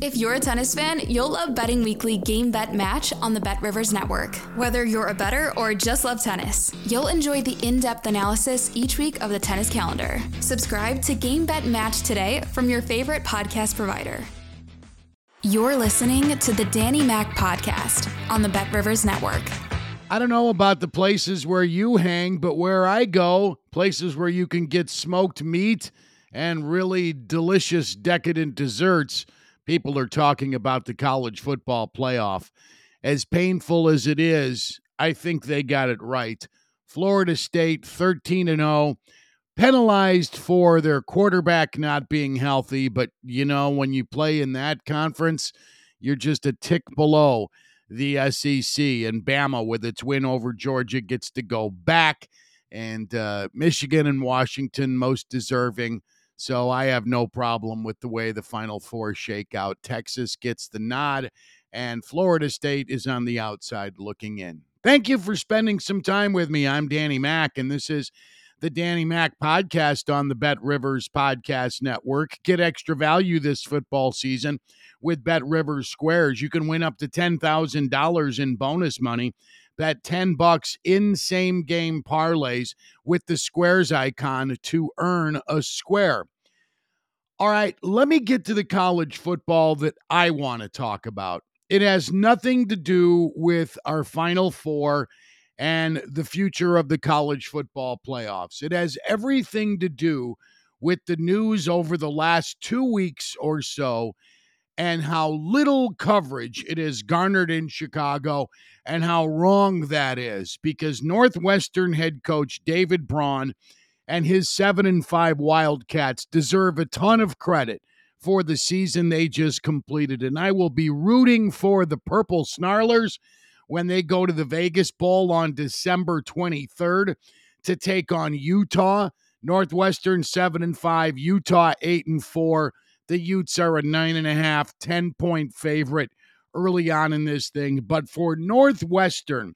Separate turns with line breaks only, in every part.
If you're a tennis fan, you'll love Betting Weekly Game Bet Match on the Bet Rivers Network. Whether you're a better or just love tennis, you'll enjoy the in depth analysis each week of the tennis calendar. Subscribe to Game Bet Match today from your favorite podcast provider. You're listening to the Danny Mac Podcast on the Bet Rivers Network.
I don't know about the places where you hang, but where I go, places where you can get smoked meat and really delicious, decadent desserts people are talking about the college football playoff. As painful as it is, I think they got it right. Florida State 13 and 0 penalized for their quarterback not being healthy, but you know when you play in that conference, you're just a tick below the SEC and Bama with its win over Georgia gets to go back and uh, Michigan and Washington most deserving so I have no problem with the way the Final Four shake out. Texas gets the nod, and Florida State is on the outside looking in. Thank you for spending some time with me. I'm Danny Mac, and this is the Danny Mac podcast on the Bet Rivers Podcast Network. Get extra value this football season with Bet Rivers Squares. You can win up to $10,000 in bonus money bet 10 bucks in same game parlays with the squares icon to earn a square. All right, let me get to the college football that I want to talk about. It has nothing to do with our final four and the future of the college football playoffs. It has everything to do with the news over the last two weeks or so and how little coverage it has garnered in Chicago and how wrong that is because Northwestern head coach David Braun and his 7 and 5 Wildcats deserve a ton of credit for the season they just completed and I will be rooting for the Purple Snarlers when they go to the Vegas Bowl on December 23rd to take on Utah. Northwestern 7 and 5, Utah 8 and 4 the Utes are a nine and a half, 10 point favorite early on in this thing. But for Northwestern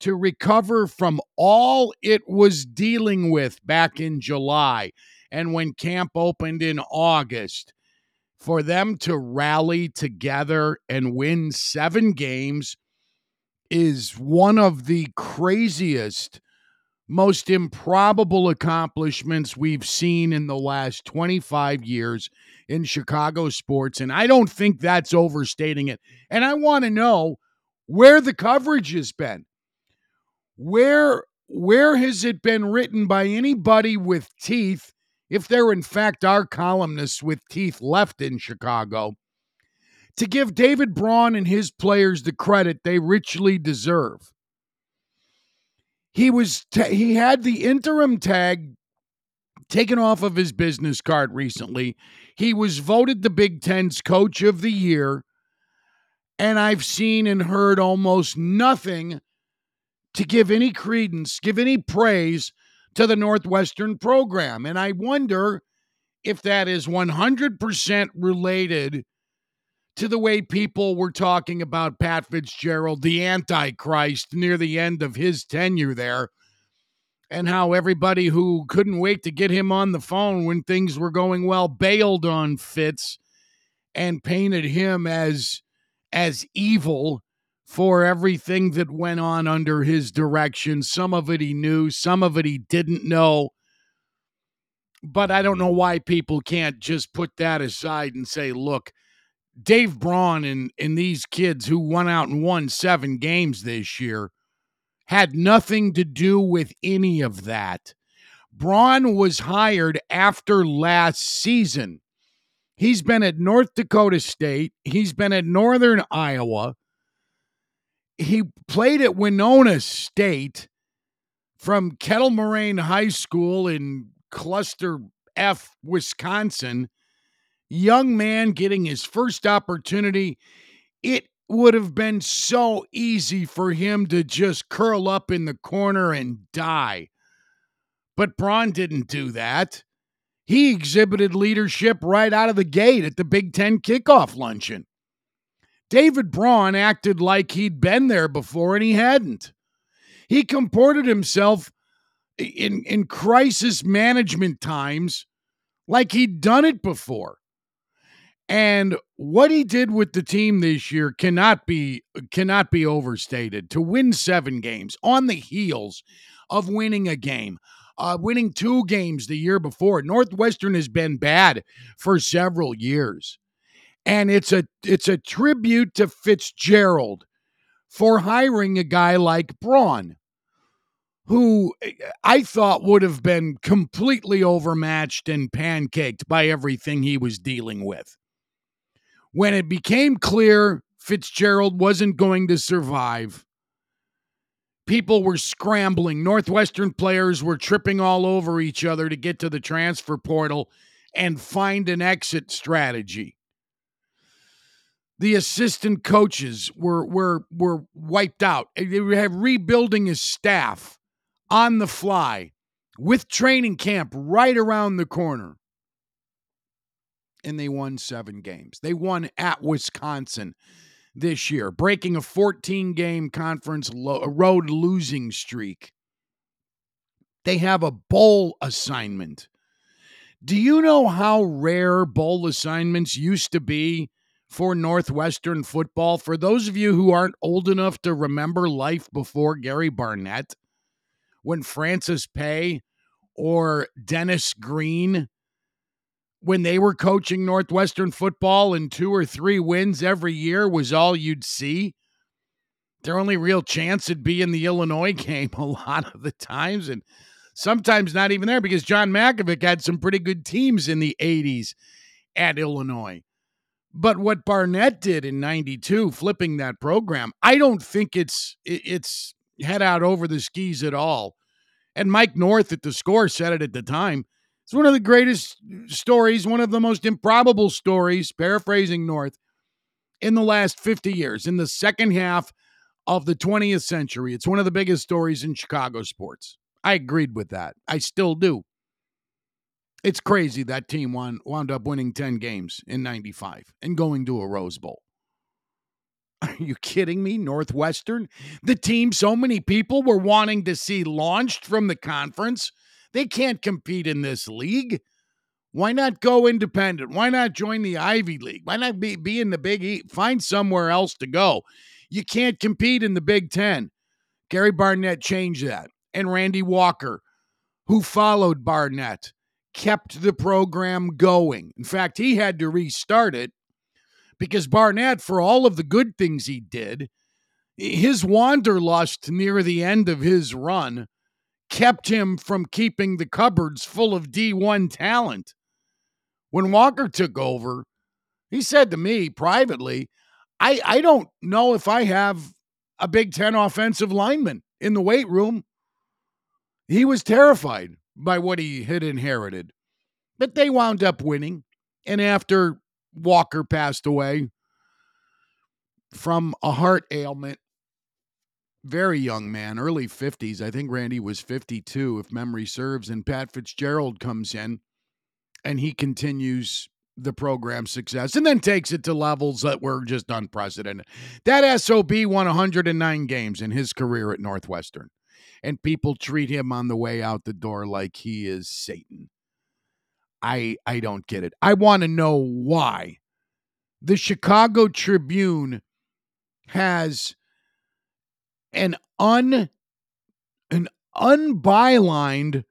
to recover from all it was dealing with back in July and when camp opened in August, for them to rally together and win seven games is one of the craziest most improbable accomplishments we've seen in the last 25 years in Chicago sports. And I don't think that's overstating it. And I want to know where the coverage has been. Where where has it been written by anybody with teeth, if there in fact are columnists with teeth left in Chicago, to give David Braun and his players the credit they richly deserve? He was t- he had the interim tag taken off of his business card recently. He was voted the Big Ten's coach of the year, and I've seen and heard almost nothing to give any credence, give any praise to the Northwestern program. And I wonder if that is 100% related to the way people were talking about Pat Fitzgerald, the Antichrist, near the end of his tenure there, and how everybody who couldn't wait to get him on the phone when things were going well bailed on Fitz and painted him as as evil for everything that went on under his direction. Some of it he knew, some of it he didn't know. But I don't know why people can't just put that aside and say, look, Dave Braun and, and these kids who went out and won seven games this year had nothing to do with any of that. Braun was hired after last season. He's been at North Dakota State, he's been at Northern Iowa. He played at Winona State from Kettle Moraine High School in Cluster F, Wisconsin young man getting his first opportunity. It would have been so easy for him to just curl up in the corner and die. But Braun didn't do that. He exhibited leadership right out of the gate at the Big Ten kickoff luncheon. David Braun acted like he'd been there before and he hadn't. He comported himself in, in crisis management times like he'd done it before. And what he did with the team this year cannot be cannot be overstated. To win 7 games on the heels of winning a game, uh, winning two games the year before. Northwestern has been bad for several years. And it's a it's a tribute to Fitzgerald for hiring a guy like Braun who eh, I thought would have been completely overmatched and pancaked by everything he was dealing with. When it became clear Fitzgerald wasn't going to survive, people were scrambling. Northwestern players were tripping all over each other to get to the transfer portal and find an exit strategy. The assistant coaches were were were wiped out. They were rebuilding his staff on the fly with training camp right around the corner. And they won seven games. They won at Wisconsin this year, breaking a 14 game conference lo- road losing streak. They have a bowl assignment. Do you know how rare bowl assignments used to be for Northwestern football? For those of you who aren't old enough to remember life before Gary Barnett, when Francis Peay or Dennis Green, when they were coaching Northwestern football and two or three wins every year was all you'd see. Their only real chance would be in the Illinois game a lot of the times, and sometimes not even there because John Mackovic had some pretty good teams in the 80s at Illinois. But what Barnett did in 92, flipping that program, I don't think it's it's head out over the skis at all. And Mike North at the score said it at the time. It's one of the greatest stories, one of the most improbable stories, paraphrasing North, in the last 50 years, in the second half of the 20th century. It's one of the biggest stories in Chicago sports. I agreed with that. I still do. It's crazy that team won, wound up winning 10 games in 95 and going to a Rose Bowl. Are you kidding me? Northwestern, the team so many people were wanting to see launched from the conference, they can't compete in this league. Why not go independent? Why not join the Ivy League? Why not be, be in the Big East? Find somewhere else to go. You can't compete in the Big Ten. Gary Barnett changed that. And Randy Walker, who followed Barnett, kept the program going. In fact, he had to restart it because Barnett, for all of the good things he did, his wanderlust near the end of his run kept him from keeping the cupboards full of D1 talent. When Walker took over, he said to me privately, I, I don't know if I have a Big Ten offensive lineman in the weight room. He was terrified by what he had inherited. But they wound up winning. And after Walker passed away from a heart ailment. Very young man, early 50s. I think Randy was 52, if memory serves. And Pat Fitzgerald comes in and he continues the program's success and then takes it to levels that were just unprecedented. That SOB won 109 games in his career at Northwestern. And people treat him on the way out the door like he is Satan. I I don't get it. I want to know why the Chicago Tribune has an un an unbylined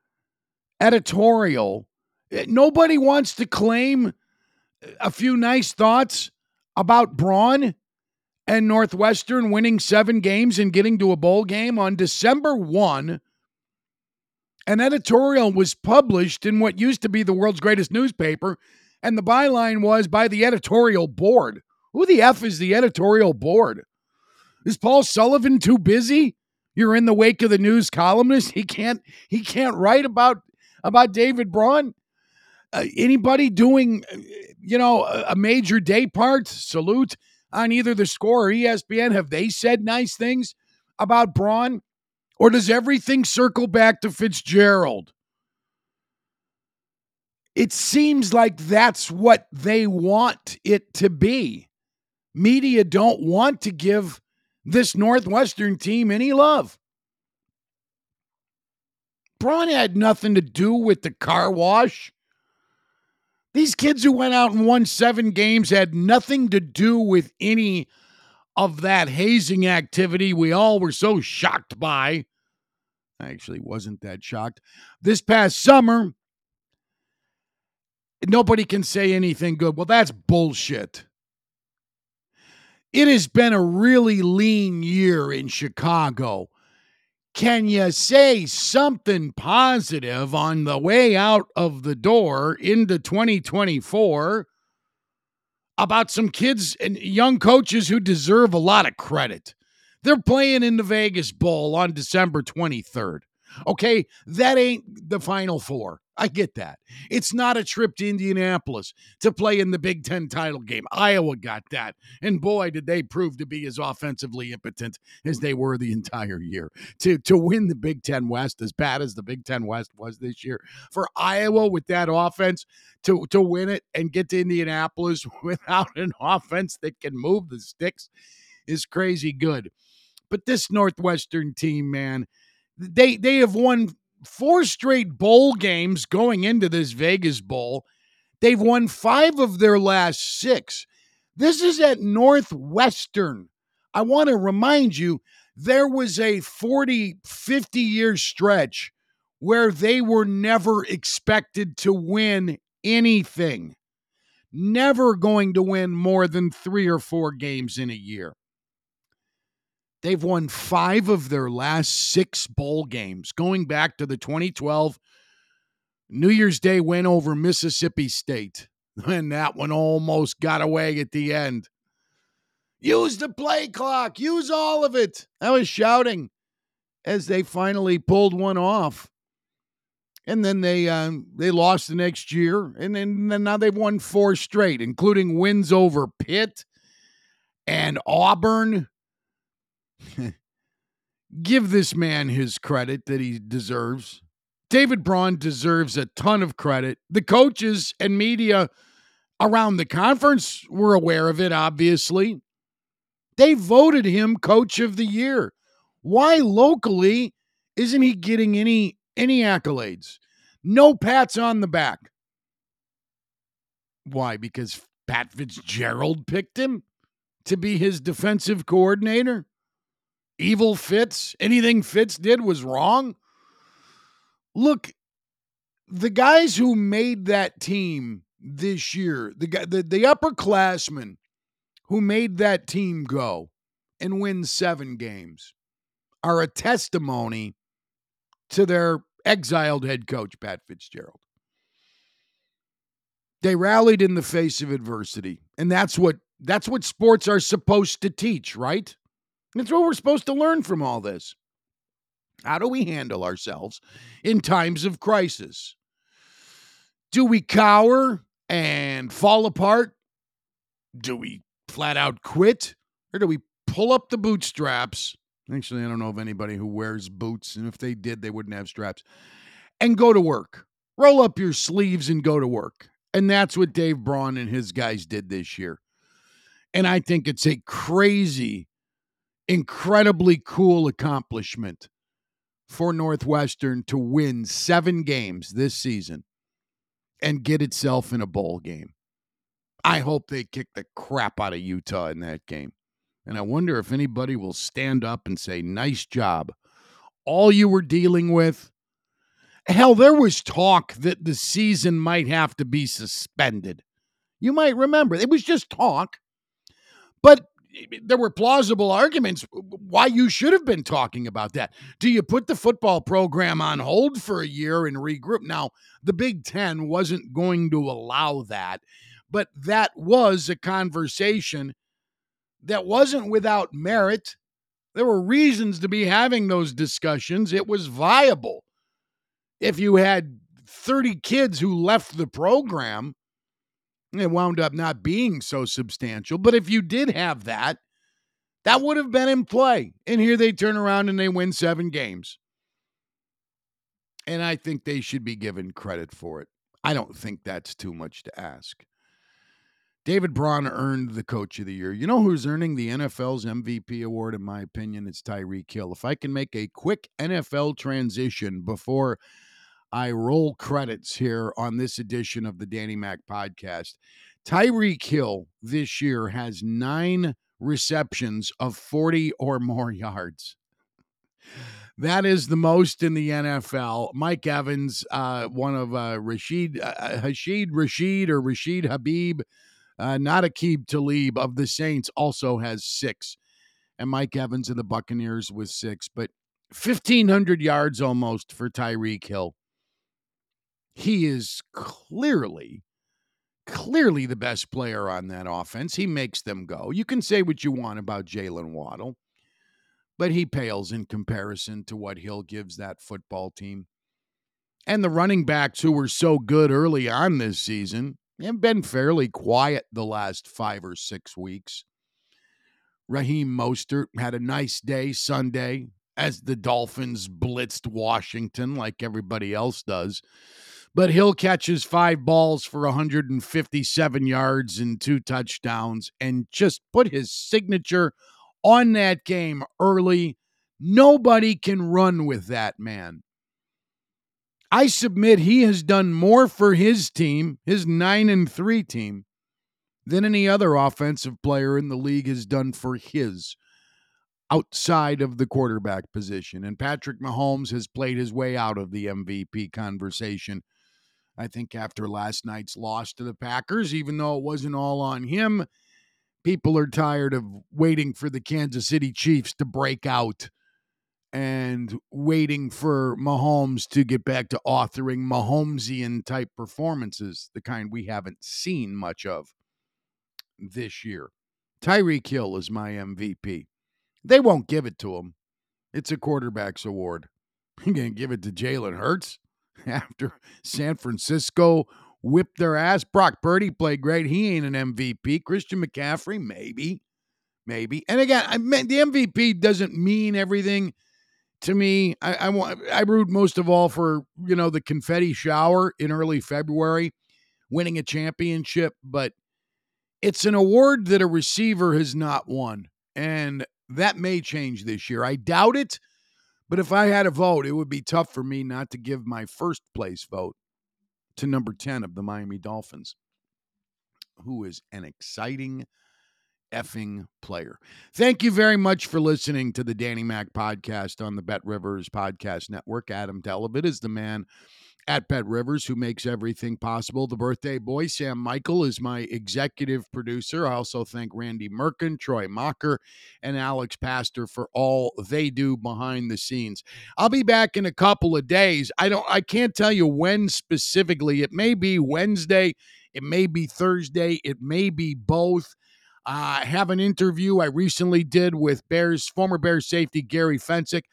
editorial. Eh, nobody wants to claim a few nice thoughts about Braun and Northwestern winning seven games and getting to a bowl game on December 1 an editorial was published in what used to be the world's greatest newspaper, and the byline was by the editorial board. Who the F is the editorial board? Is Paul Sullivan too busy? You're in the wake of the news columnist. He can't he can't write about about David Braun. Uh, anybody doing you know a, a major day part salute on either the score or ESPN? Have they said nice things about Braun? Or does everything circle back to Fitzgerald? It seems like that's what they want it to be. Media don't want to give this Northwestern team any love. Braun had nothing to do with the car wash. These kids who went out and won seven games had nothing to do with any of that hazing activity we all were so shocked by. I actually wasn't that shocked. This past summer, nobody can say anything good. Well, that's bullshit. It has been a really lean year in Chicago. Can you say something positive on the way out of the door into 2024 about some kids and young coaches who deserve a lot of credit? They're playing in the Vegas Bowl on December 23rd. Okay, that ain't the final four. I get that. It's not a trip to Indianapolis to play in the Big Ten title game. Iowa got that. And boy, did they prove to be as offensively impotent as they were the entire year. To, to win the Big Ten West, as bad as the Big Ten West was this year, for Iowa with that offense to, to win it and get to Indianapolis without an offense that can move the sticks is crazy good. But this Northwestern team, man, they they have won four straight bowl games going into this Vegas Bowl. They've won five of their last six. This is at Northwestern. I want to remind you there was a 40, 50 year stretch where they were never expected to win anything, never going to win more than three or four games in a year. They've won five of their last six bowl games, going back to the 2012 New Year's Day win over Mississippi State. And that one almost got away at the end. Use the play clock, use all of it. I was shouting as they finally pulled one off. And then they um, they lost the next year, and then, then now they've won four straight, including wins over Pitt and Auburn Give this man his credit that he deserves. David Braun deserves a ton of credit. The coaches and media around the conference were aware of it, obviously. They voted him coach of the year. Why locally isn't he getting any any accolades? No pats on the back. Why? Because Pat Fitzgerald picked him to be his defensive coordinator? Evil Fitz, anything Fitz did was wrong. Look, the guys who made that team this year, the the, the upperclassmen who made that team go and win seven games are a testimony to their exiled head coach, Pat Fitzgerald. They rallied in the face of adversity. And that's what that's what sports are supposed to teach, right? That's what we're supposed to learn from all this. How do we handle ourselves in times of crisis? Do we cower and fall apart? Do we flat out quit? Or do we pull up the bootstraps? Actually, I don't know of anybody who wears boots, and if they did, they wouldn't have straps. And go to work. Roll up your sleeves and go to work. And that's what Dave Braun and his guys did this year. And I think it's a crazy incredibly cool accomplishment for Northwestern to win seven games this season and get itself in a bowl game. I hope they kick the crap out of Utah in that game. And I wonder if anybody will stand up and say, nice job. All you were dealing with. Hell, there was talk that the season might have to be suspended. You might remember. It was just talk. But there were plausible arguments why you should have been talking about that. Do you put the football program on hold for a year and regroup? Now, the Big Ten wasn't going to allow that, but that was a conversation that wasn't without merit. There were reasons to be having those discussions. It was viable. If you had 30 kids who left the program, It wound up not being so substantial. But if you did have that, that would have been in play. And here they turn around and they win seven games. And I think they should be given credit for it. I don't think that's too much to ask. David Braun earned the coach of the year. You know who's earning the NFL's MVP award, in my opinion? It's Tyreek Hill. If I can make a quick NFL transition before I roll credits here on this edition of the Danny Mac podcast, Tyreek Hill this year has nine receptions of 40 or more yards. That is the most in the NFL. Mike Evans, uh, one of uh, Rashid, uh, uh Hashid Rashid or Rashid Habib, uh, not Aqib Talib of the Saints, also has six. And Mike Evans of the Buccaneers with six. But 1,500 yards almost for Tyreek Hill. He is clearly, clearly the best player on that offense. He makes them go. You can say what you want about Jaylen Waddle but he pales in comparison to what Hill gives that football team. And the running backs who were so good early on this season have been fairly quiet the last five or six weeks. Raheem Mostert had a nice day Sunday as the Dolphins blitzed Washington like everybody else does. But Hill catches five balls for 157 yards and two touchdowns and just put his signature on that game early. Nobody can run with that man. I submit he has done more for his team, his 9 and 3 team, than any other offensive player in the league has done for his outside of the quarterback position. And Patrick Mahomes has played his way out of the MVP conversation. I think after last night's loss to the Packers, even though it wasn't all on him, people are tired of waiting for the Kansas City Chiefs to break out and waiting for Mahomes to get back to authoring Mahomesian type performances, the kind we haven't seen much of this year. Tyreek Hill is my MVP. They won't give it to him. It's a quarterback's award. Going to give it to Jalen Hurts after San Francisco whipped their ass. Brock Purdy played great. He ain't an MVP. Christian McCaffrey, maybe, maybe. And again, I mean, the MVP doesn't mean everything to me. I, I want I root most of all for you know the confetti shower in early February, winning a championship, but it's an award that a receiver has not won, and that may change this year. I doubt it. But if I had a vote, it would be tough for me not to give my first place vote to number 10 of the Miami Dolphins, who is an exciting effing player. Thank you very much for listening to the Danny Mac podcast on the Bet Rivers Podcast Network. Adam Delavit is the man at Bet Rivers, who makes everything possible. The birthday boy, Sam Michael, is my executive producer. I also thank Randy Merkin, Troy Mocker, and Alex Pastor for all they do behind the scenes. I'll be back in a couple of days. I don't I can't tell you when specifically. It may be Wednesday, it may be Thursday, it may be both. Uh, I have an interview I recently did with Bears former Bears safety Gary Fencik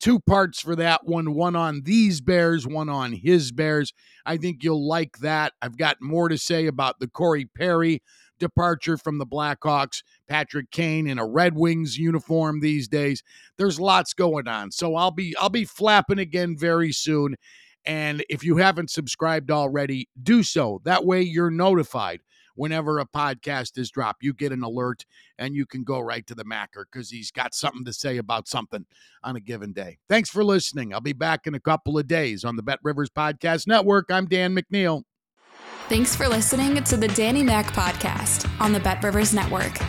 two parts for that one one on these Bears, one on his Bears. I think you'll like that. I've got more to say about the Corey Perry departure from the Blackhawks, Patrick Kane in a Red Wings uniform these days. There's lots going on. So I'll be I'll be flapping again very soon. And if you haven't subscribed already, do so. That way you're notified whenever a podcast is dropped. You get an alert and you can go right to the Macker because he's got something to say about something on a given day. Thanks for listening. I'll be back in a couple of days on the Bet Rivers Podcast Network. I'm Dan McNeil.
Thanks for listening to the Danny Mac Podcast on the Bet Rivers Network.